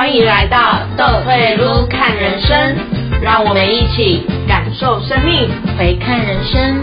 欢迎来到豆慧撸看人生，让我们一起感受生命，回看人生。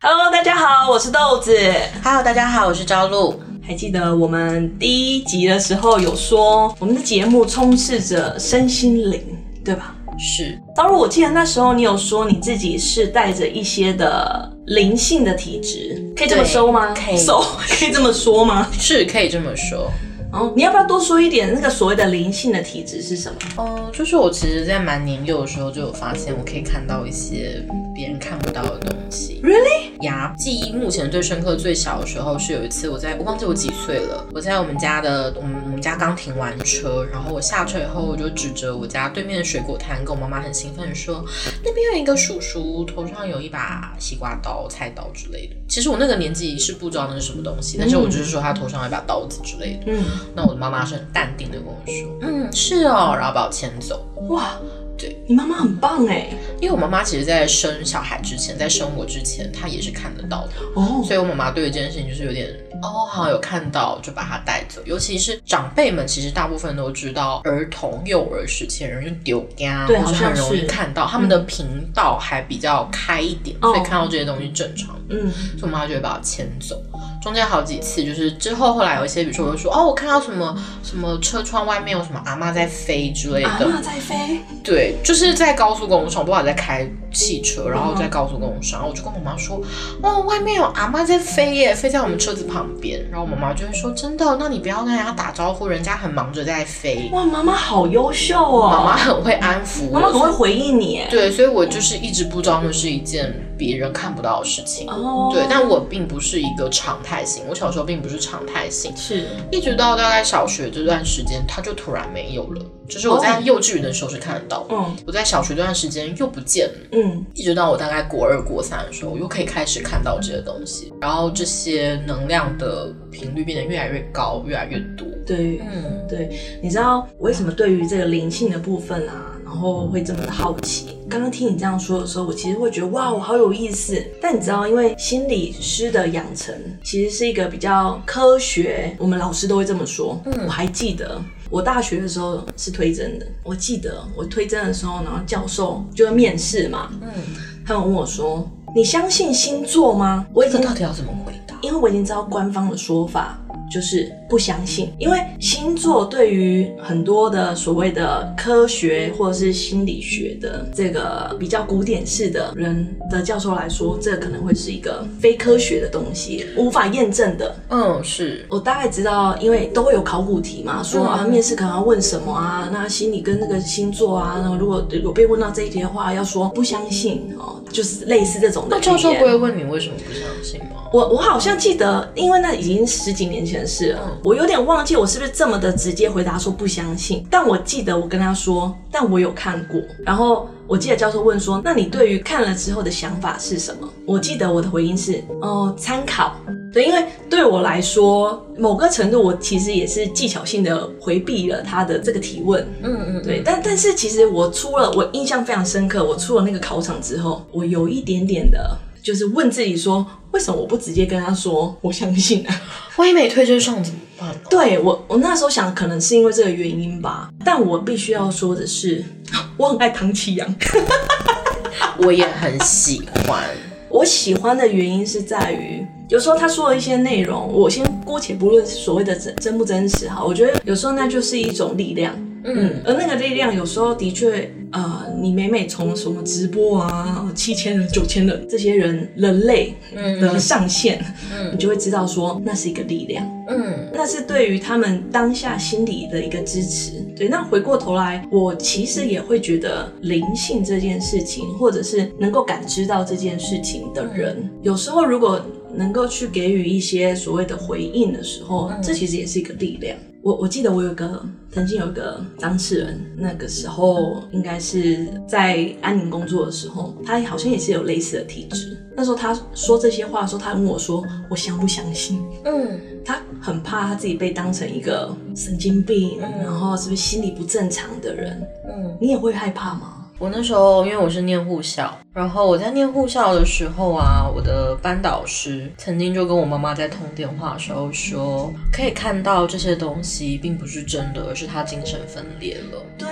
Hello，大家好，我是豆子。Hello，大家好，我是朝露。还记得我们第一集的时候有说，我们的节目充斥着身心灵，对吧？是，当然，我记得那时候你有说你自己是带着一些的灵性的体质，可以这么说吗？可以说可以这么说吗？是可以这么说。哦，你要不要多说一点那个所谓的灵性的体质是什么？嗯，就是我其实，在蛮年幼的时候就有发现，我可以看到一些别人看不到的东西。Really？呀，记忆目前最深刻、最小的时候是有一次，我在我忘记我几岁了，我在我们家的，我们我们家刚停完车，然后我下车以后，我就指着我家对面的水果摊，跟我妈妈很兴奋地说，那边有一个叔叔，头上有一把西瓜刀、菜刀之类的。其实我那个年纪是不知道那是什么东西，但是我就是说他头上有一把刀子之类的。嗯，那我的妈妈是很淡定的跟我说，嗯，是哦，然后把我牵走。哇，对你妈妈很棒哎。因为我妈妈其实在生小孩之前，在生我之前，她也是看得到的。哦，所以我妈妈对这件事情就是有点哦，好像有看到就把它带走。尤其是长辈们，其实大部分都知道儿童、幼儿时期的人就丢家，对好像很容易看到，他们的频道还比较开一点，哦所以看到这些东西正常。嗯，所以我妈就会把我牵走。中间好几次，就是之后后来有一些，比如说我就说哦，我看到什么什么车窗外面有什么阿妈在飞之类的，阿妈在飞，对，就是在高速公路上，我爸爸在开汽车，然后在高速公路上，然后我就跟我妈说，哦，外面有阿妈在飞耶，飞在我们车子旁边。然后我妈妈就会说，真的，那你不要跟人家打招呼，人家很忙着在飞。哇，妈妈好优秀哦，妈妈很会安抚我，妈妈很会回应你哎。对，所以我就是一直不知道那是一件别人看不到的事情。哦，对，但我并不是一个常态性，我小时候并不是常态性，是一直到大概小学这段时间，它就突然没有了。就是我在幼稚园的时候是看得到，嗯我在小学这段时间又不见了。嗯一直到我大概国二、国三的时候，我又可以开始看到这些东西，然后这些能量的频率变得越来越高，越来越多。对嗯，对，你知道我为什么对于这个灵性的部分啊，然后会这么的好奇？刚刚听你这样说的时候，我其实会觉得哇，我好有意思。但你知道，因为心理师的养成其实是一个比较科学，我们老师都会这么说。嗯，我还记得。我大学的时候是推甄的，我记得我推甄的时候，然后教授就要面试嘛，嗯，他们问我说：“你相信星座吗？”我已经这到底要怎么回答？因为我已经知道官方的说法就是不相信，因为星座对于很多的所谓的科学或者是心理学的这个比较古典式的人的教授来说，这可能会是一个非科学的东西，无法验证的。嗯，是，我大概知道，因为都会有考古题嘛，说嗯啊面试可能要问什么啊，那心理跟那个星座啊，然后如果有被问到这一题的话，要说不相信哦，就是类似这种的。那教授不会问你为什么不相信吗？我我好像记得，因为那已经十几年前的事了，嗯我有点忘记我是不是这么的直接回答说不相信。但我记得我跟他说，但我有看过。然后我记得教授问说，那你对于看了之后的想法是什么？我记得我的回应是，哦，参考。对，因为对我来说，某个程度我其实也是技巧性的回避了他的这个提问。嗯嗯，对，但但是其实我出了，我印象非常深刻。我出了那个考场之后，我有一点点的，就是问自己说，为什么我不直接跟他说我相信啊？万一没推荐上怎么办呢？对我，我那时候想，可能是因为这个原因吧。但我必须要说的是，我很爱唐启阳。我也很喜欢。我喜欢的原因是在于，有时候他说的一些内容，我先姑且不论所谓的真真不真实哈，我觉得有时候那就是一种力量。嗯，而那个力量有时候的确，呃，你每每从什么直播啊，七千人、九千人这些人人类的上限，嗯。你就会知道说那是一个力量，嗯。那是对于他们当下心理的一个支持。对，那回过头来，我其实也会觉得灵性这件事情，或者是能够感知到这件事情的人，有时候如果能够去给予一些所谓的回应的时候，这其实也是一个力量。我我记得我有个曾经有一个当事人，那个时候应该是在安宁工作的时候，他好像也是有类似的体质。那时候他说这些话的时候，他问我说：“我相不相信？”嗯他很怕他自己被当成一个神经病，然后是不是心理不正常的人？嗯，你也会害怕吗？我那时候因为我是念护校，然后我在念护校的时候啊，我的班导师曾经就跟我妈妈在通电话的时候说，可以看到这些东西并不是真的，而是他精神分裂了。对，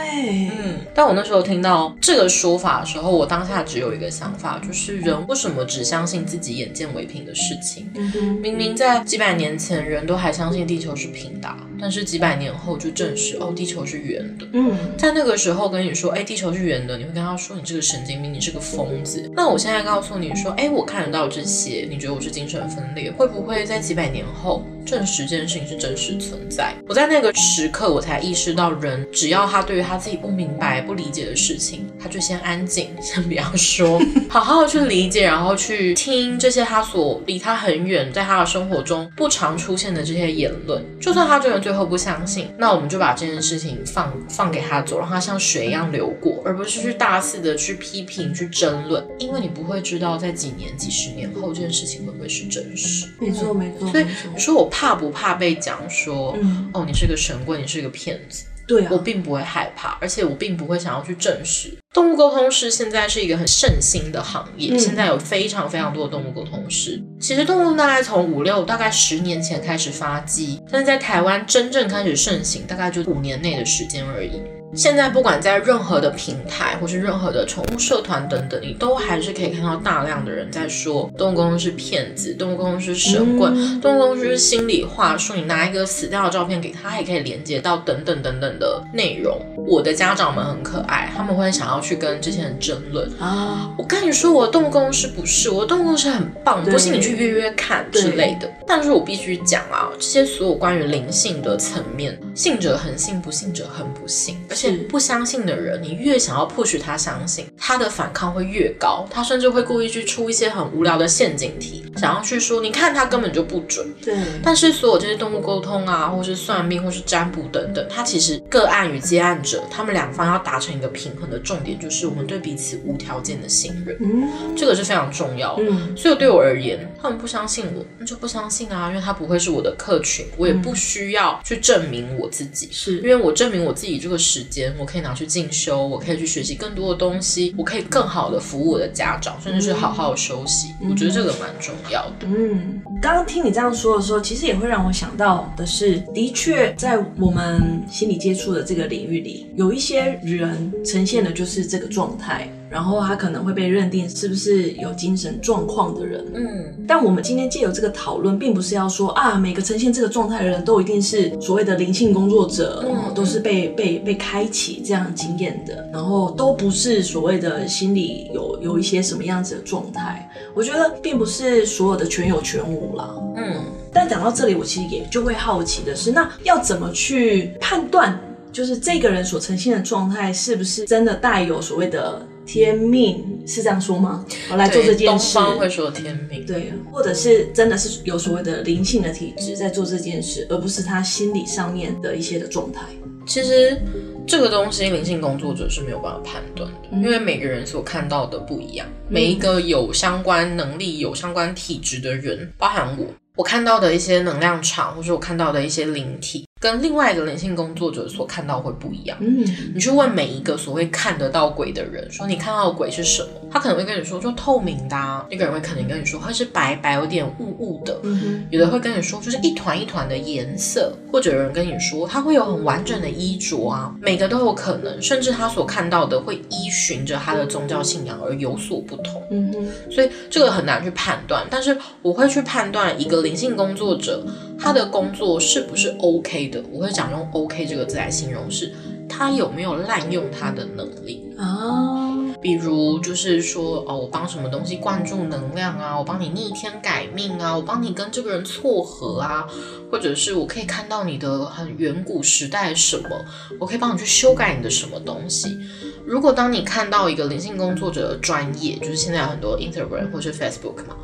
嗯，但我那时候听到这个说法的时候，我当下只有一个想法，就是人为什么只相信自己眼见为凭的事情？嗯，明明在几百年前，人都还相信地球是平的，但是几百年后就证实哦，地球是圆的。嗯，在那个时候跟你说，哎，地球是圆的，你会跟他说你这个神经病，你是个疯子。那我现在告诉你说，哎，我看得到这些，你觉得我是精神分裂？会不会在几百年后证实这件事情是真实存在？我在那个时刻，我才意识到，人只要他对于他自己不明白、不理解的事情，他就先安静，先不要说，好好的去理解，然后去听这些他所离他很远，在他的生活中不常出现的这些言论。就算他真的最后不相信，那我们就把这件事情放放给他走，让他像水一样流过，而不是去大肆的去批评、去争论，因为你不会知道在几年、几十年后这件事情会不会是真实。没错没错，所以你说我怕不怕被讲说，嗯，哦，你是个神棍，你是个骗子？对啊我，并不会害怕，而且我并不会想要去证实。动物沟通师现在是一个很盛行的行业，嗯现在有非常非常多的动物沟通师。其实动物大概从五六大概十年前开始发迹，但是在台湾真正开始盛行，大概就五年内的时间而已。现在不管在任何的平台，或是任何的宠物社团等等，你都还是可以看到大量的人在说动物沟通是骗子，动物沟通是神棍，嗯动物沟通师是心里话，说你拿一个死掉的照片给他，他也可以连接到等等等等的内容。我的家长们很可爱，他们会想要去跟这些人争论。啊，我跟你说，我的动物沟通师不是，我的动物沟通师很棒，不信你去约约看之类的。但是我必须讲啊，这些所有关于灵性的层面，信者恒信，不信者恒不信。而且是不相信的人，你越想要 push 他相信，他的反抗会越高，他甚至会故意去出一些很无聊的陷阱题，想要去说，你看他根本就不准。对，但是所有这些动物沟通啊，或是算命，或是占卜等等，它其实个案与接案者，他们两方要达成一个平衡的重点，就是我们对彼此无条件的信任，嗯。这个是非常重要的。嗯，所以对我而言，他们不相信我，那就不相信啊，因为他不会是我的客群，我也不需要去证明我自己。是。因为我证明我自己这个时间，我可以拿去进修，我可以去学习更多的东西，我可以更好的服务我的家长，甚至是好好休息。我觉得这个蛮重要的。嗯，刚刚听你这样说的时候，其实也会让我想到的是，的确在我们心理接触的这个领域里，有一些人呈现的就是这个状态，然后他可能会被认定是不是有精神状况的人。嗯，但我们今天借由这个讨论，并不是要说啊，每个呈现这个状态的人都一定是所谓的灵性工作者，嗯然后都是被被被开启这样经验的，然后都不是所谓的心理有有一些什么样子的状态。我觉得并不是所有的全有全无啦。嗯，但讲到这里，我其实也就会好奇的是，那要怎么去判断，就是这个人所呈现的状态是不是真的带有所谓的天命？是这样说吗？我来做这件事，东方会说天命。对，或者是真的是有所谓的灵性的体质在做这件事，而不是他心理上面的一些的状态。其实这个东西，灵性工作者是没有办法判断的，嗯因为每个人所看到的不一样。每一个有相关能力、有相关体质的人，包含我，我看到的一些能量场，或者我看到的一些灵体，跟另外一个灵性工作者所看到会不一样。嗯，你去问每一个所谓看得到鬼的人，说你看到的鬼是什么？他可能会跟你说，就透明的、啊。那个人会可能跟你说，它是白白有点雾雾的。嗯，有的会跟你说，就是一团一团的颜色，或者有人跟你说，他会有很完整的衣着啊，每个都有可能，甚至他所看到的会依循着他的宗教信仰而有所不同，嗯哼，所以这个很难去判断。但是我会去判断一个灵性工作者他的工作是不是 OK 的，我会讲用 OK 这个字来形容是，他有没有滥用他的能力。啊，比如就是说，哦，我帮什么东西灌注能量啊，我帮你逆天改命啊，我帮你跟这个人撮合啊，或者是我可以看到你的很远古时代什么，我可以帮你去修改你的什么东西。如果当你看到一个灵性工作者的专业，就是现在有很多 Instagram 或是 Facebook 嘛，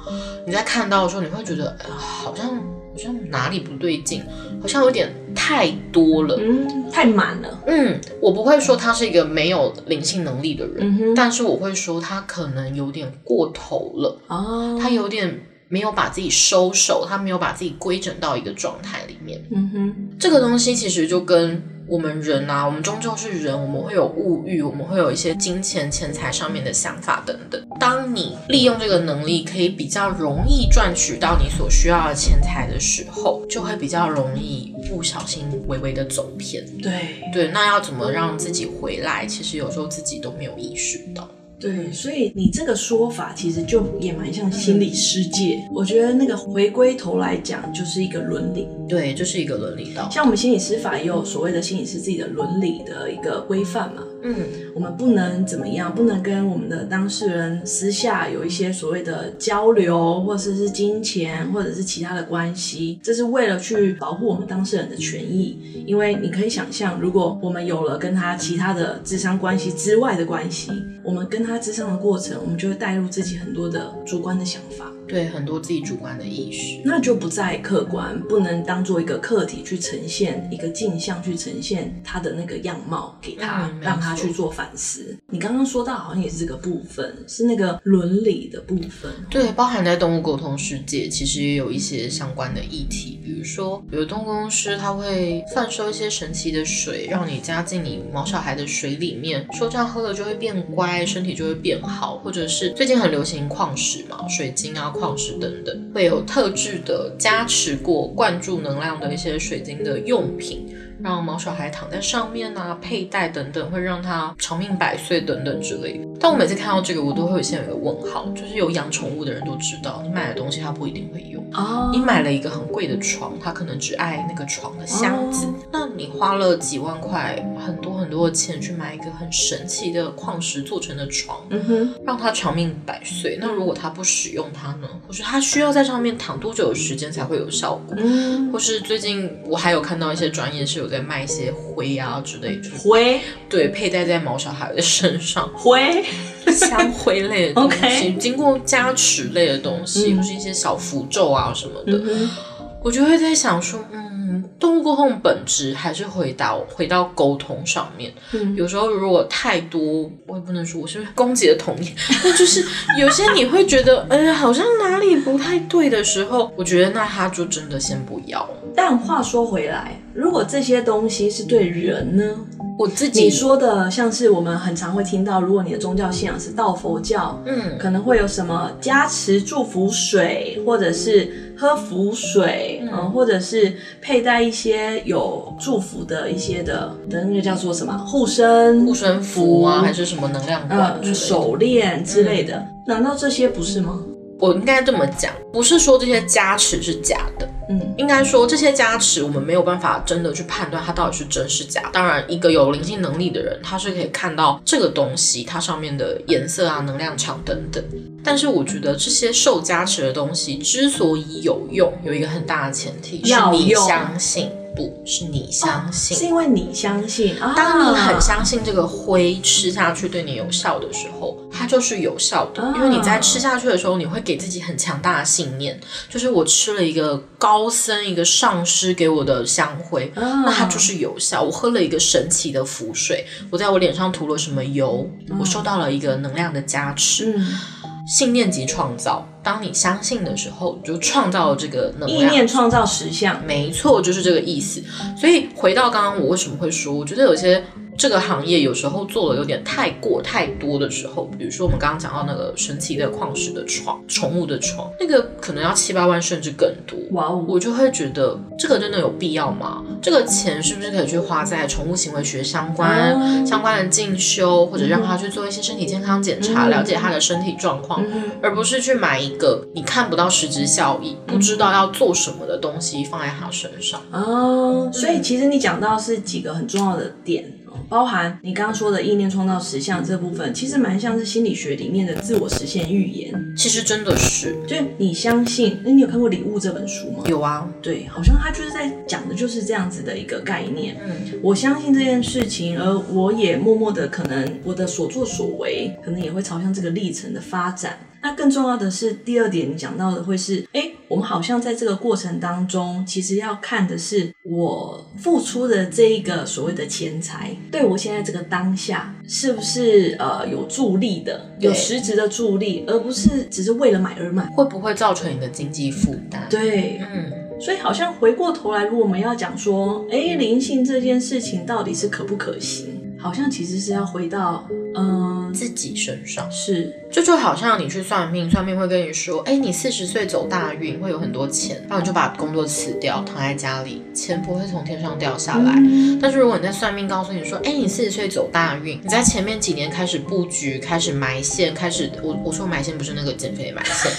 你在看到的时候，你会觉得，哎呀，好像好像哪里不对劲，好像有点太多了。嗯，太满了。嗯，我不会说他是一个没有灵性能力的人，但是我会说他可能有点过头了，啊，他有点没有把自己收手，他没有把自己规整到一个状态里面。嗯哼，这个东西其实就跟我们人啊，我们终究是人，我们会有物欲，我们会有一些金钱、钱财上面的想法等等。当你利用这个能力，可以比较容易赚取到你所需要的钱财的时候，就会比较容易不小心微微的走偏。对对，那要怎么让自己回来？其实有时候自己都没有意识到。对，所以你这个说法其实就也蛮像心理世界。我觉得那个回归头来讲，就是一个伦理。对，就是一个伦理道。像我们心理师法也有所谓的心理师自己的伦理的一个规范嘛。嗯，我们不能怎么样，不能跟我们的当事人私下有一些所谓的交流，或者是金钱，或者是其他的关系。这是为了去保护我们当事人的权益。因为你可以想象，如果我们有了跟他其他的智商关系之外的关系，我们跟他他智商的过程，我们就会带入自己很多的主观的想法。对，很多自己主观的意识，那就不再客观，不能当做一个客体去呈现一个镜像，去呈现他的那个样貌给他，嗯让他去做反思。你刚刚说到好像也是这个部分，是那个伦理的部分。对，包含在动物沟通世界，其实也有一些相关的议题，比如说有的动物沟通师他会贩售一些神奇的水，让你加进你毛小孩的水里面，说这样喝了就会变乖，身体就会变好，或者是最近很流行矿石嘛，水晶啊、矿石等等，会有特制的加持过、灌注能量的一些水晶的用品。让毛小孩躺在上面啊，佩戴等等，会让他长命百岁等等之类的。但我每次看到这个，我都会先有一个问号，就是有养宠物的人都知道，你买的东西它不一定会用。哦你买了一个很贵的床，它可能只爱那个床的箱子。哦那你花了几万块，很多很多的钱去买一个很神奇的矿石做成的床，嗯哼，让它长命百岁。那如果它不使用它呢？或是它需要在上面躺多久的时间才会有效果？嗯，或是最近我还有看到一些专业是有在卖一些灰啊之类，就是灰对佩戴在毛小孩的身上，灰，香灰类的东西 经过加持类的东西，嗯或是一些小符咒啊什么的，嗯，我就会在想说，嗯，动物沟通的本质还是回到回到沟通上面。嗯有时候如果太多，我也不能说我是攻击的童年，那就是有些你会觉得，哎，好像哪里不太对的时候，我觉得那他就真的先不要。但话说回来，如果这些东西是对人呢？我自己你说的像是我们很常会听到，如果你的宗教信仰是道佛教，嗯可能会有什么加持祝福水，或者是喝符水，嗯、或者是佩戴一些有祝福的一些的的那个叫做什么护身护身符啊，还是什么能量管之类嗯的。手链之类的，难道这些不是吗？我应该这么讲，不是说这些加持是假的，嗯应该说这些加持我们没有办法真的去判断它到底是真是假。当然，一个有灵性能力的人，他是可以看到这个东西它上面的颜色啊、能量场等等。但是我觉得这些受加持的东西之所以有用，有一个很大的前提是你相信，不是你相信。是因为你相信啊？当你很相信这个灰吃下去对你有效的时候，它就是有效的。啊因为你在吃下去的时候，你会给自己很强大的信念，就是我吃了一个高僧、一个上师给我的香灰，啊那它就是有效。我喝了一个神奇的符水，我在我脸上涂了什么油，我受到了一个能量的加持。嗯，信念及创造，当你相信的时候，你就创造了这个能量意。念创造实相。没错，就是这个意思。所以回到刚刚我为什么会说，我觉得有些这个行业有时候做的有点太过太多的时候，比如说我们刚刚讲到那个神奇的矿石的床、宠物的床，那个可能要七八万甚至更多。哇哦，我就会觉得这个真的有必要吗？这个钱是不是可以去花在宠物行为学相关、哦相关的进修，或者让他去做一些身体健康检查，嗯了解他的身体状况，嗯而不是去买一个你看不到实质效益、不知道要做什么的东西放在他身上。哦，所以其实你讲到是几个很重要的点，哦包含你刚刚说的意念创造实相这部分，其实蛮像是心理学里面的自我实现预言。其实真的是就是你相信，那你有看过《礼物》这本书吗？有啊，对，好像他就是在讲的就是这样子的一个概念。嗯，我相信这件事情，而我也默默的可能我的所作所为，可能也会朝向这个历程的发展。那更重要的是，第二点你讲到的会是，哎，我们好像在这个过程当中，其实要看的是我付出的这一个所谓的钱财，对我现在这个当下是不是呃有助力的，有对实质的助力，而不是只是为了买而买。会不会造成你的经济负担？，对，嗯，所以好像回过头来，如果我们要讲说，哎，灵性这件事情到底是可不可行，好像其实是要回到，嗯、自己身上。是这就好像你去算命，算命会跟你说，哎，你四十岁走大运，会有很多钱，然后你就把工作辞掉，躺在家里，钱不会从天上掉下来。嗯但是如果你在算命告诉你说，哎，你四十岁走大运，你在前面几年开始布局，开始埋线，开始我我说埋线不是那个减肥埋线，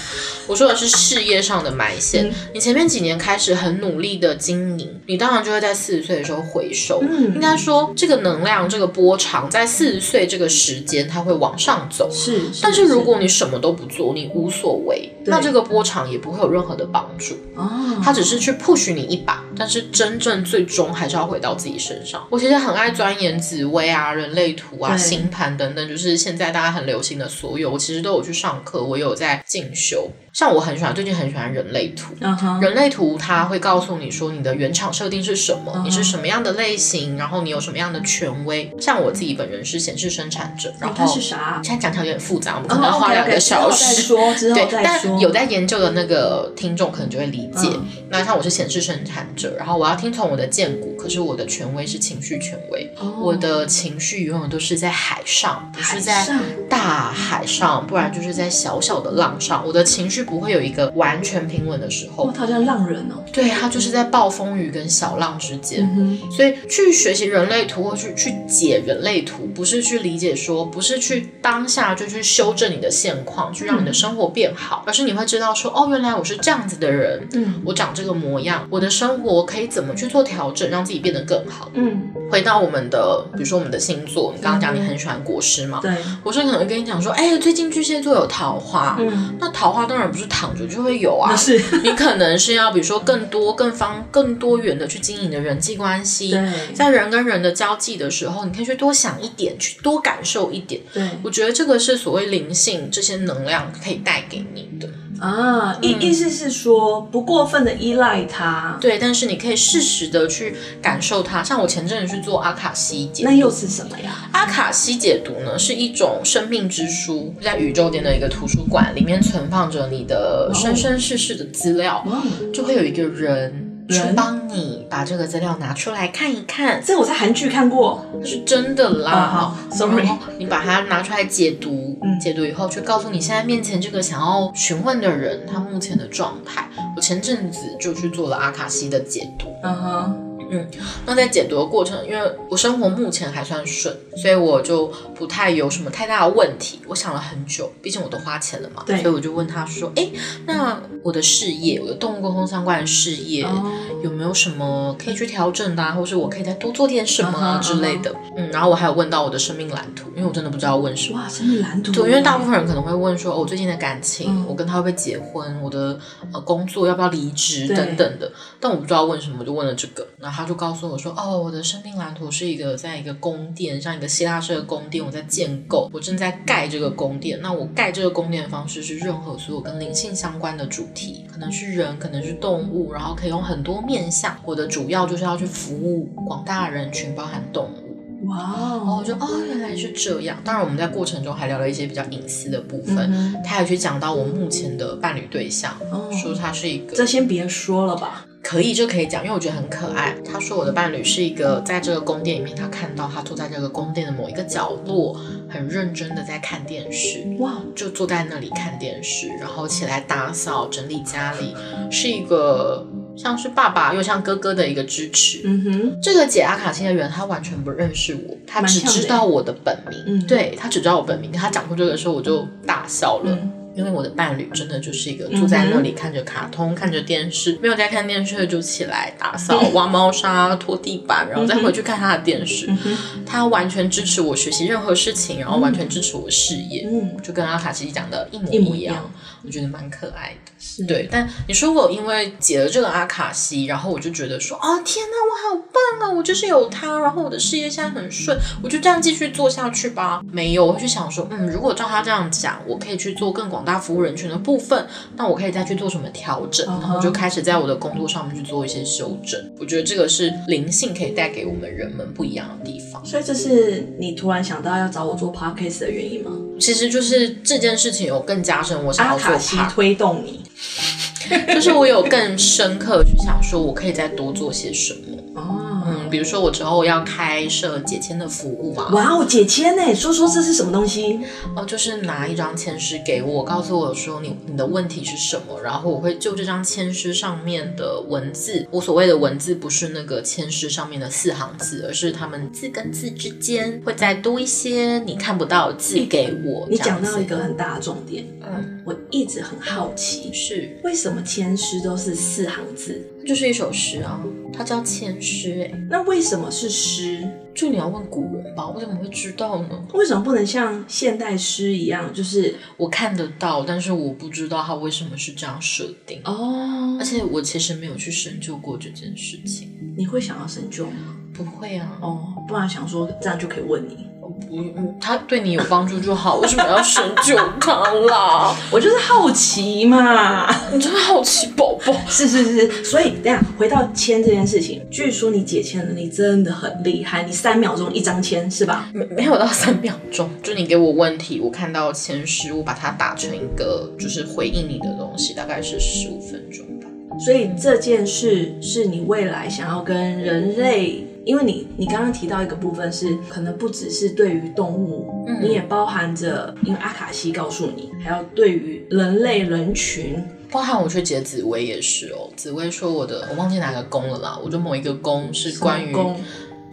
我说的是事业上的埋线。嗯你前面几年开始很努力的经营，你当然就会在四十岁的时候回收。嗯应该说这个能量这个波长在四十岁这个时间它会往上走。是，但是如果你什么都不做，你无所谓，那这个波长也不会有任何的帮助。哦，它只是去 push 你一把，但是真正最终还是要回到自己身上。我其实很爱钻研紫薇啊、人类图啊、星盘等等，就是现在大家很流行的所有，我其实都有去上课，我有在进修。像我很喜欢，最近很喜欢人类图。人类图它会告诉你说你的原厂设定是什么，嗯你是什么样的类型，然后你有什么样的权威。像我自己本人是显示生产者，然后是啥？现在讲起来有点复杂，我们哦可能要花两个小时。之后再说，之后对，再说。但有在研究的那个听众可能就会理解。嗯那像我是显示生产者，然后我要听从我的荐股，可是我的权威是情绪权威，哦我的情绪永远都是在海上，不是在大海上，不然就是在小小的浪上。我的情绪不会有一个完全平稳的时哦，候，他好像浪人哦。对，他就是在暴风雨跟小浪之间。嗯，所以去学习人类图或去去解人类图，不是去理解说，不是去当下就去修正你的现况，去让你的生活变好，而是你会知道说，哦，原来我是这样子的人，嗯我长这个模样，我的生活可以怎么去做调整，让自己变得更好。嗯，回到我们的，比如说我们的星座，你刚刚讲你很喜欢国师嘛，对，国师可能会跟你讲说，哎，最近巨蟹座有桃花，嗯，那桃花当然不是躺着就会有啊，是你可能是要比如说更多、更方、更多元的去经营你的人际关系，对在人跟人的交际的时候，你可以去多想一点，去多感受一点。对我觉得这个是所谓灵性这些能量可以带给你的。啊，意意思是说不过分的依赖他，对，但是你可以适时的去感受它。像我前阵子去做阿卡西解那又是什么呀？阿卡西解读呢，是一种生命之书，在宇宙间的一个图书馆，里面存放着你的生生世世的资料，哇，就会有一个人去人帮你把这个资料拿出来看一看，这我在韩剧看过，是真的啦。哦好，sorry 你把它拿出来解读，嗯解读以后，去告诉你现在面前这个想要询问的人他目前的状态。我前阵子就去做了阿卡西的解读。嗯哼，嗯那在解读的过程，因为我生活目前还算顺，所以我就不太有什么太大的问题。我想了很久，毕竟我都花钱了嘛，所以我就问他说：“哎，那我的事业，我的动物沟通相关的事业，哦有没有什么可以去调整的、啊，或是我可以再多做点什么之类的？”嗯，然后我还有问到我的生命蓝图，因为我真的不知道问什么。哇，生命蓝图，对，因为大部分人可能会问说，哦，我最近的感情，嗯。我跟他会不会结婚，我的呃工作要不要离职？等等的，但我不知道问什么，我就问了这个，然后他就告诉我说，哦，我的生命蓝图是一个在一个宫殿，像一个希腊式的宫殿，我在建构，我正在盖这个宫殿。那我盖这个宫殿的方式是任何所有跟灵性相关的主题，可能是人，可能是动物，然后可以用很多面向。我的主要就是要去服务广大人群，包含动物。哇哦我就哦，原来是这样。当然，我们在过程中还聊了一些比较隐私的部分。嗯他还去讲到我目前的伴侣对象，哦说他是一个这先别说了吧，可以就可以讲，因为我觉得很可爱。他说我的伴侣是一个在这个宫殿里面，他看到他坐在这个宫殿的某一个角落，很认真的在看电视。哇，就坐在那里看电视，然后起来打扫整理家里，是一个像是爸爸又像哥哥的一个支持。嗯哼，这个解阿卡西的人，他完全不认识我，他只知道我的本名。嗯对他只知道我本名。跟他讲出这个的时候，我就大笑了。因为我的伴侣真的就是一个坐在那里看着卡通、看着电视，没有在看电视就起来打扫、挖猫砂、拖地板，然后再回去看他的电视。嗯，他完全支持我学习任何事情，然后完全支持我事业，嗯，就跟阿卡西讲的一模一样一样。我觉得蛮可爱的。是，对，但你说我因为解了这个阿卡西，然后我就觉得说，啊天哪，我好棒啊，我就是有他，然后我的事业现在很顺，我就这样继续做下去吧。没有，我会去想说，嗯，如果照他这样讲，我可以去做更广广大服务人群的部分，那我可以再去做什么调整？然后就开始在我的工作上面去做一些修正。我觉得这个是灵性可以带给我们人们不一样的地方。所以这是你突然想到要找我做 podcast 的原因吗？其实就是这件事情有更加深我想要做阿卡西 p 推动你 就是我有更深刻去想说，我可以再多做些什么。比如说我之后要开设解签的服务嘛，哇哦，解签呢？说说这是什么东西？哦，就是拿一张签诗给我，告诉我说你你的问题是什么，然后我会就这张签诗上面的文字，我所谓的文字不是那个签诗上面的四行字，而是他们字跟字之间会再多一些你看不到的字给我。你讲到一个很大的重点，嗯，我一直很好奇，是，为什么签诗都是四行字？就是一首诗啊，它叫千诗，哎，那为什么是诗？就你要问古人吧，我怎么会知道呢？为什么不能像现代诗一样，就是我看得到，但是我不知道它为什么是这样设定。哦而，且我其实没有去深究过这件事情。你会想要深究吗？不会啊，哦，不然想说这样就可以问你。不，嗯他对你有帮助就好，为什么要深究他啦？我就是好奇嘛。你真的好奇宝宝。是是是是，所以等一下回到签这件事情，据说你解签能力真的很厉害，你三秒钟一张签是吧？没没有到三秒钟，就你给我问题，我看到前十，我把它打成一个就是回应你的东西，大概是十五分钟吧。所以这件事是你未来想要跟人类，因为你你刚刚提到一个部分是，可能不只是对于动物，嗯你也包含着，因为阿卡西告诉你，还要对于人类人群。包含我去解紫薇也是哦，紫薇说我的我忘记哪个宫了啦，我就某一个宫是关于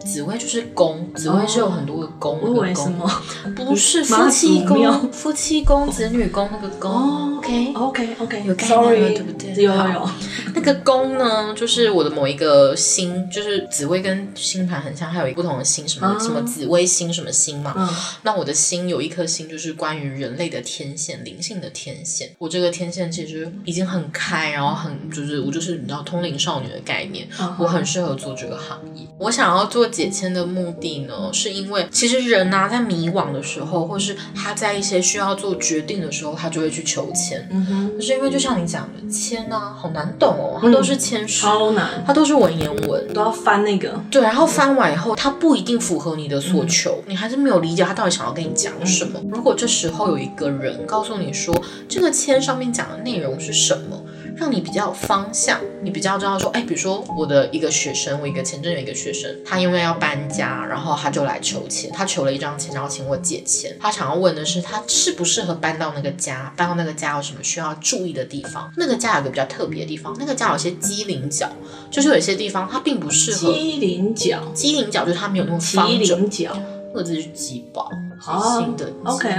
紫薇就是宫，紫薇是有很多个宫，为 什么？不是夫妻宫，夫妻宫、子女宫那个宫、哦 o k OK OK，有概念了 Sorry，对不对有有有，那个宫呢，就是我的某一个星，就是紫薇跟星盘很像，还有一个不同的星，什么、啊什么紫微星什么星嘛。嗯那我的星有一颗星，就是关于人类的天线、灵性的天线。我这个天线其实已经很开，然后很就是我就是你知道通灵少女的概念，嗯我很适合做这个行业。我想要做解签的目的呢，是因为其实人呐、在迷惘的时候，或是他在一些需要做决定的时候，他就会去求签。嗯哼，可是因为就像你讲的，签呐、好难懂哦，它都是签诗，超难，它都是文言文。都要翻那个。对，然后翻完以后，它不一定符合你的所求，你还是没有理解他到底想要跟你讲什么。如果这时候有一个人告诉你说，这个签上面讲的内容是什么，让你比较有方向，你比较知道说，哎，比如说我的一个学生，我一个前阵有一个学生，他因为要搬家，然后他就来求签，他求了一张签，然后请我借签。他想要问的是，他适不适合搬到那个家，搬到那个家有什么需要注意的地方？那个家有个比较特别的地方，那个家有些机灵角，就是有一些地方它并不适合。机灵角，机灵角就是它没有那么麒方正，麟角，那个字是鸡宝，好新的继续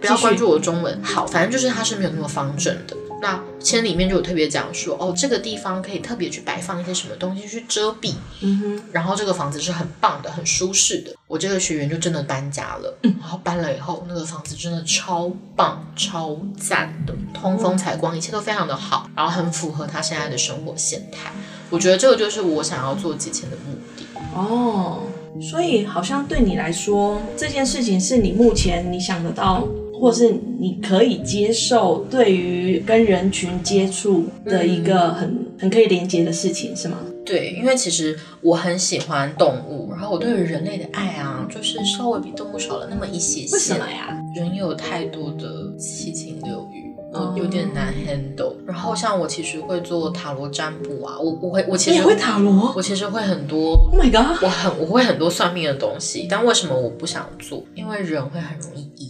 不要关注我的中文。好，反正就是它是没有那么方正的。那签里面就有特别讲说，哦，这个地方可以特别去摆放一些什么东西去遮蔽，嗯哼，然后这个房子是很棒的，很舒适的。我这个学员就真的搬家了，然后搬了以后，那个房子真的超棒、超赞的，通风采光，一切都非常的好，然后很符合他现在的生活形态。我觉得这个就是我想要做节前的目的。哦，所以好像对你来说，这件事情是你目前你想得到，或是你可以接受，对于跟人群接触的一个很、很可以连接的事情，是吗？对，因为其实我很喜欢动物，然后我对于人类的爱啊，就是稍微比动物少了那么一些些。为什么呀？人有太多的七情六欲，哦我有点难 handle。然后像我其实会做塔罗占卜啊，我我会我其实你也会塔罗我其实会很多。？Oh my god！我很我会很多算命的东西，但为什么我不想做？因为人会很容易依赖，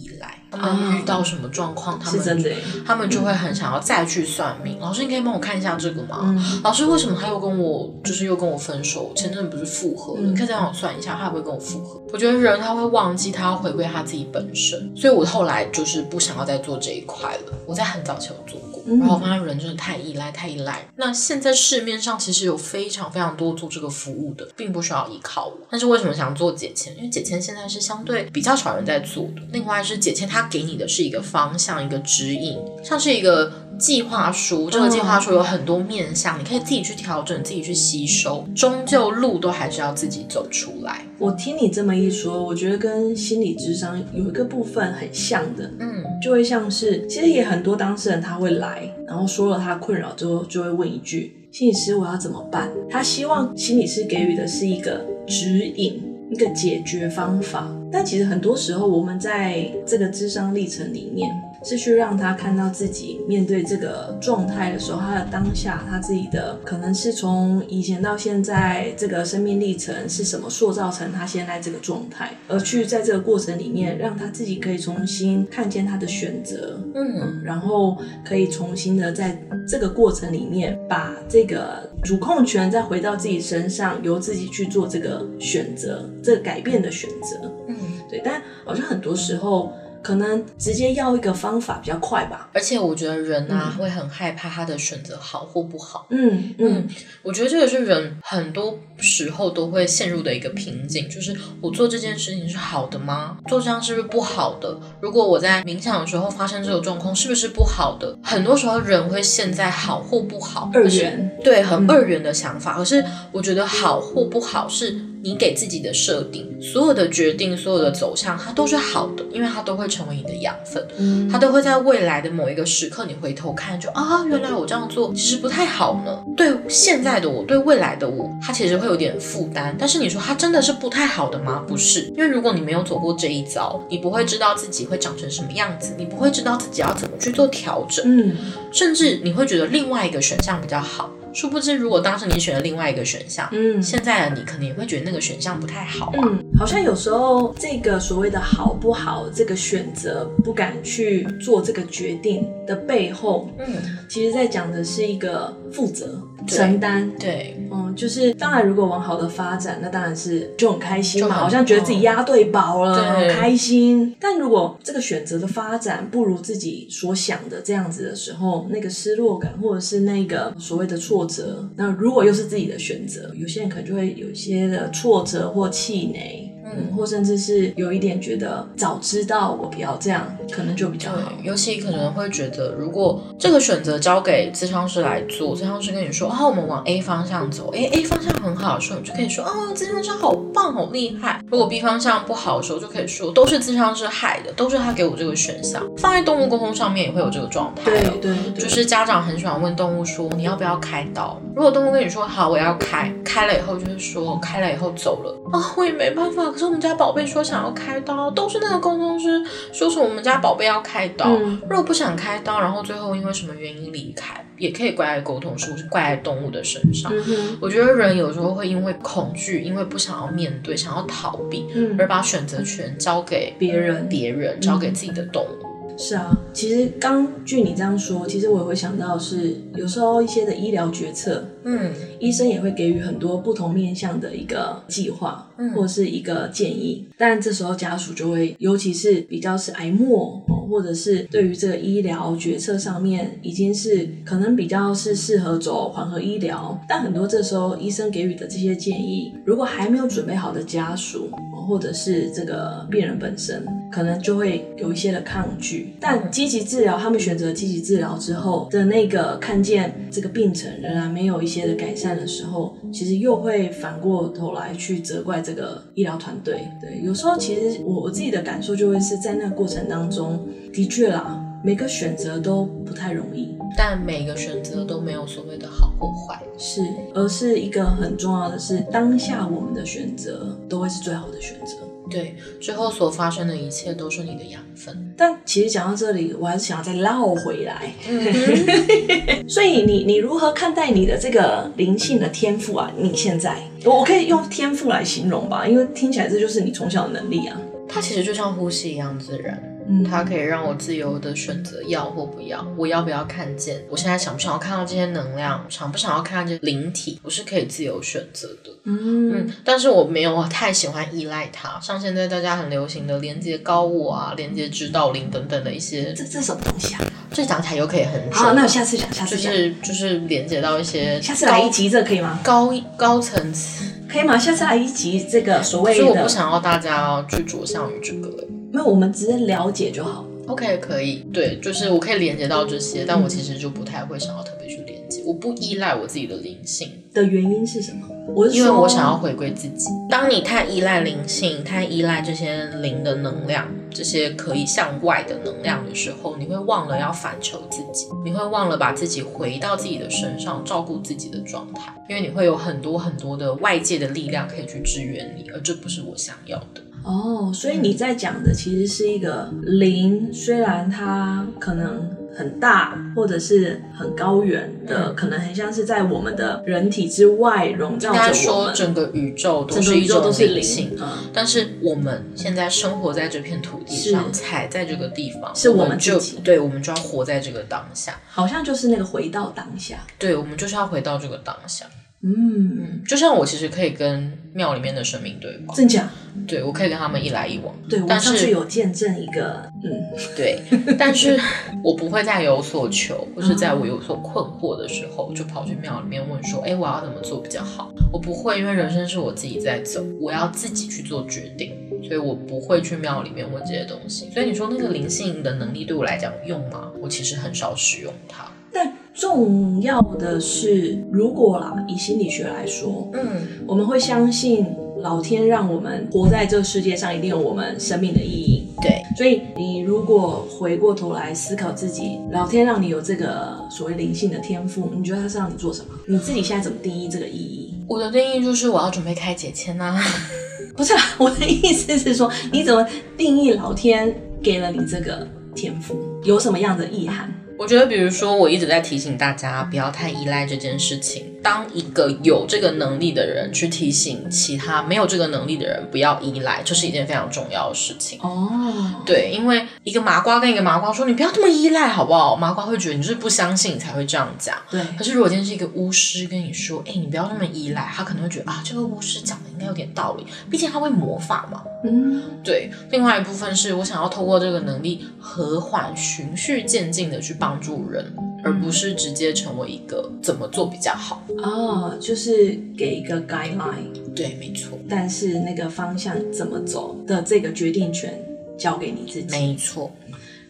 他们遇到什么状况，他们真的，他们就会很想要再去算命。老师，你可以帮我看一下这个吗？嗯老师，为什么他又跟我就是又跟我分手？前阵子不是复合了？嗯你可以再帮我算一下，他会不会跟我复合？我觉得人他会忘记他要回归他自己本身，所以我后来就是不想要再做这一块了。我在很早前有做嗯然后发现人真的太依赖，太依赖。那现在市面上其实有非常非常多做这个服务的，并不需要依靠我。但是为什么想做解签？因为解签现在是相对比较少人在做的。另外是解签，它给你的是一个方向，一个指引，像是一个计划书，这个计划书有很多面向，你可以自己去调整，自己去吸收，终究路都还是要自己走出来。我听你这么一说，我觉得跟心理智商有一个部分很像的，嗯就会像是，其实也很多当事人他会来，然后说了他困扰之后，就会问一句：“心理师，我要怎么办？”他希望心理师给予的是一个指引，一个解决方法。但其实很多时候，我们在这个智商历程里面，是去让他看到自己面对这个状态的时候，他的当下，他自己的可能是从以前到现在这个生命历程是什么塑造成他现在这个状态，而去在这个过程里面，让他自己可以重新看见他的选择，嗯然后可以重新的在这个过程里面，把这个主控权再回到自己身上，由自己去做这个选择，这个改变的选择。嗯。对，但好像很多时候可能直接要一个方法比较快吧。而且我觉得人啊、会很害怕他的选择好或不好。嗯嗯我觉得这个是人很多时候都会陷入的一个瓶颈，就是我做这件事情是好的吗？做这样是不是不好的？如果我在冥想的时候发生这个状况，是不是不好的？很多时候人会陷在好或不好二元对，很二元的想法。可是我觉得好或不好是你给自己的设定，所有的决定、所有的走向，它都是好的，因为它都会成为你的养分。嗯它都会在未来的某一个时刻，你回头看就，啊，原来我这样做其实不太好呢。对现在的我，对未来的我，它其实会有点负担。但是你说它真的是不太好的吗？不是，因为如果你没有走过这一遭，你不会知道自己会长成什么样子，你不会知道自己要怎么去做调整，嗯甚至你会觉得另外一个选项比较好。殊不知，如果当时你选了另外一个选项，嗯现在的你可能也会觉得那个选项不太好啊。嗯，好像有时候这个所谓的好不好，这个选择不敢去做这个决定的背后，嗯，其实在讲的是一个负责、承担。对，嗯，就是当然，如果往好的发展，那当然是就很开心嘛，就好像觉得自己押对宝了，对很开心。但如果这个选择的发展不如自己所想的这样子的时候，那个失落感或者是那个所谓的挫折，那如果又是自己的选择，有些人可能就会有一些的挫折或气馁。嗯，或甚至是有一点觉得早知道我不要这样，可能就比较好。尤其可能会觉得，如果这个选择交给咨商师来做，咨商师跟你说啊，我们往 A 方向走，哎 a 方向很好的时候，你就可以说，哦，咨商师好棒，好厉害。如果 B 方向不好的时候，就可以说，都是咨商师害的，都是他给我这个选项。放在动物沟通上面也会有这个状态、对哦。对对，就是家长很喜欢问动物说你要不要开刀？如果动物跟你说好我要开，开了以后就是说开了以后走了啊、我也没办法。我们家宝贝说想要开刀，都是那个沟通师说是我们家宝贝要开刀。嗯如果不想开刀，然后最后因为什么原因离开，也可以怪在沟通师，怪在动物的身上。嗯，我觉得人有时候会因为恐惧，因为不想要面对，想要逃避，嗯，而把选择权交给别人别人，交给自己的动物。是啊，其实刚据你这样说，其实我也会想到是有时候一些的医疗决策，嗯。医生也会给予很多不同面向的一个计划，嗯。或者是一个建议，但这时候家属就会，尤其是比较是癌末，哦或者是对于这个医疗决策上面，已经是可能比较是适合走缓和医疗，但很多这时候医生给予的这些建议，如果还没有准备好的家属，哦或者是这个病人本身，可能就会有一些的抗拒。但积极治疗，他们选择积极治疗之后的那个看见这个病程仍然没有一些的改善的时候，其实又会反过头来去责怪这个医疗团队。对，有时候其实我我自己的感受就会是在那个过程当中，的确啦，每个选择都不太容易。但每个选择都没有所谓的好或坏。是，而是一个很重要的是，当下我们的选择都会是最好的选择。对，之后所发生的一切都是你的养分。但其实讲到这里，我还是想要再绕回来。嗯 所以你你如何看待你的这个灵性的天赋啊？你现在我我可以用天赋来形容吧，因为听起来这就是你从小的能力啊。它其实就像呼吸一样自然，嗯它可以让我自由的选择要或不要，我要不要看见，我现在想不想要看到这些能量，想不想要看到这灵体，我是可以自由选择的。嗯嗯，但是我没有太喜欢依赖它，像现在大家很流行的连接高我啊、连接指导灵等等的一些，这这什么东西啊？这讲起来又可以很久。好，那我下次讲，下次就，是就是连接到一些下次来一集，这可以吗？高高层次，可以吗？下次来一集这个所谓的所以我不，想要大家去着相于这个、欸没有，我们直接了解就好。OK，可以，对，就是我可以连接到这些，但我其实就不太会想要特别去连接，我不依赖我自己的灵性。的原因是什么？我是因为我想要回归自己。当你太依赖灵性，太依赖这些灵的能量，这些可以向外的能量的时候，你会忘了要反求自己，你会忘了把自己回到自己的身上，照顾自己的状态，因为你会有很多很多的外界的力量可以去支援你，而这不是我想要的。哦，所以你在讲的其实是一个灵，虽然它可能很大，或者是很高远的，嗯可能很像是在我们的人体之外笼罩着我们，说整个宇宙都整个宇是一种宙都是灵灵性。，嗯，但是我们现在生活在这片土地上，踩在这个地方，是我们就自己对，我们就要活在这个当下。好像就是那个回到当下，对，我们就是要回到这个当下。嗯，嗯，就像我其实可以跟庙里面的神明对话，真假？对我可以跟他们一来一往，对我但是上次有见证一个，嗯，对，但是我不会在有所求，或是在我有所困惑的时候，就跑去庙里面问说，哎，我要怎么做比较好？我不会，因为人生是我自己在走，我要自己去做决定，所以我不会去庙里面问这些东西。所以你说那个灵性的能力对我来讲有用吗？我其实很少使用它。但重要的是，如果啦，以心理学来说，嗯，我们会相信老天让我们活在这个世界上，一定有我们生命的意义。对，所以你如果回过头来思考自己，老天让你有这个所谓灵性的天赋，你觉得他是让你做什么？你自己现在怎么定义这个意义？我的定义就是我要准备开解签呐、不是啦，我的意思是说，你怎么定义老天给了你这个天赋，有什么样的意涵？我觉得，比如说，我一直在提醒大家不要太依赖这件事情。当一个有这个能力的人去提醒其他没有这个能力的人不要依赖，这是一件非常重要的事情。哦，对，因为一个麻瓜跟一个麻瓜说你不要这么依赖，好不好？麻瓜会觉得你就是不相信才会这样讲。对，可是如果今天是一个巫师跟你说，哎，你不要那么依赖，他可能会觉得啊，这个巫师讲的应该有点道理，毕竟他会魔法嘛。嗯，对，另外一部分是我想要透过这个能力和缓、循序渐进的去帮助人，而不是直接成为一个怎么做比较好。哦，就是给一个 guideline，对，没错，但是那个方向怎么走的这个决定权交给你自己。没错，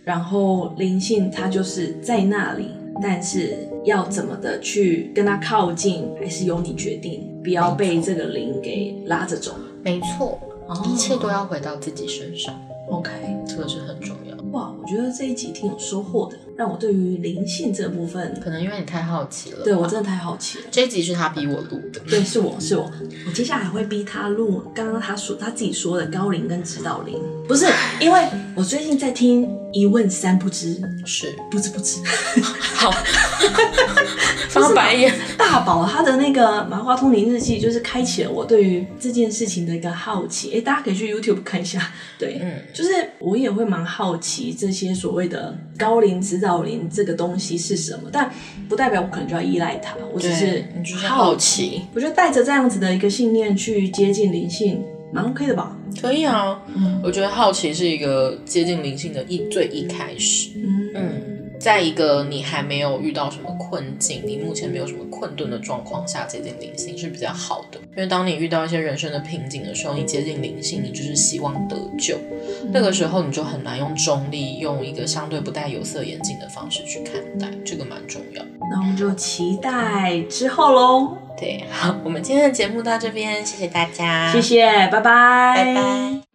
然后灵性它就是在那里，但是要怎么的去跟他靠近，还是由你决定，不要被这个灵给拉着走。没错，哦一切都要回到自己身上，OK，这个是很重要。哇，我觉得这一集挺有收获的，让我对于灵性这部分，可能因为你太好奇了，对我真的太好奇了。这一集是他逼我录的。对，是我是我，我接下来会逼他录刚刚他说他自己说的高龄跟指导灵，不是，因为我最近在听一问三不知，是，不知不知，好，翻白眼。大宝他的那个麻花通灵日记，就是开启了我对于这件事情的一个好奇。哎，大家可以去 YouTube 看一下。对，嗯，就是我也会蛮好奇这些所谓的高龄指导灵这个东西是什么，但不代表我可能就要依赖它，我只是好好奇。我觉得带着这样子的一个信念去接近灵性，蛮 OK 的吧？可以啊，嗯我觉得好奇是一个接近灵性的一最一开始。嗯嗯，在一个你还没有遇到什么困境，你目前没有什么困顿的状况下，接近灵性是比较好的。因为当你遇到一些人生的瓶颈的时候，你接近灵性，你就是希望得救。那个时候你就很难用中立，用一个相对不戴有色眼镜的方式去看待，这个蛮重要。那我们就期待之后喽。对，好，我们今天的节目到这边，谢谢大家，谢谢，拜拜，拜拜。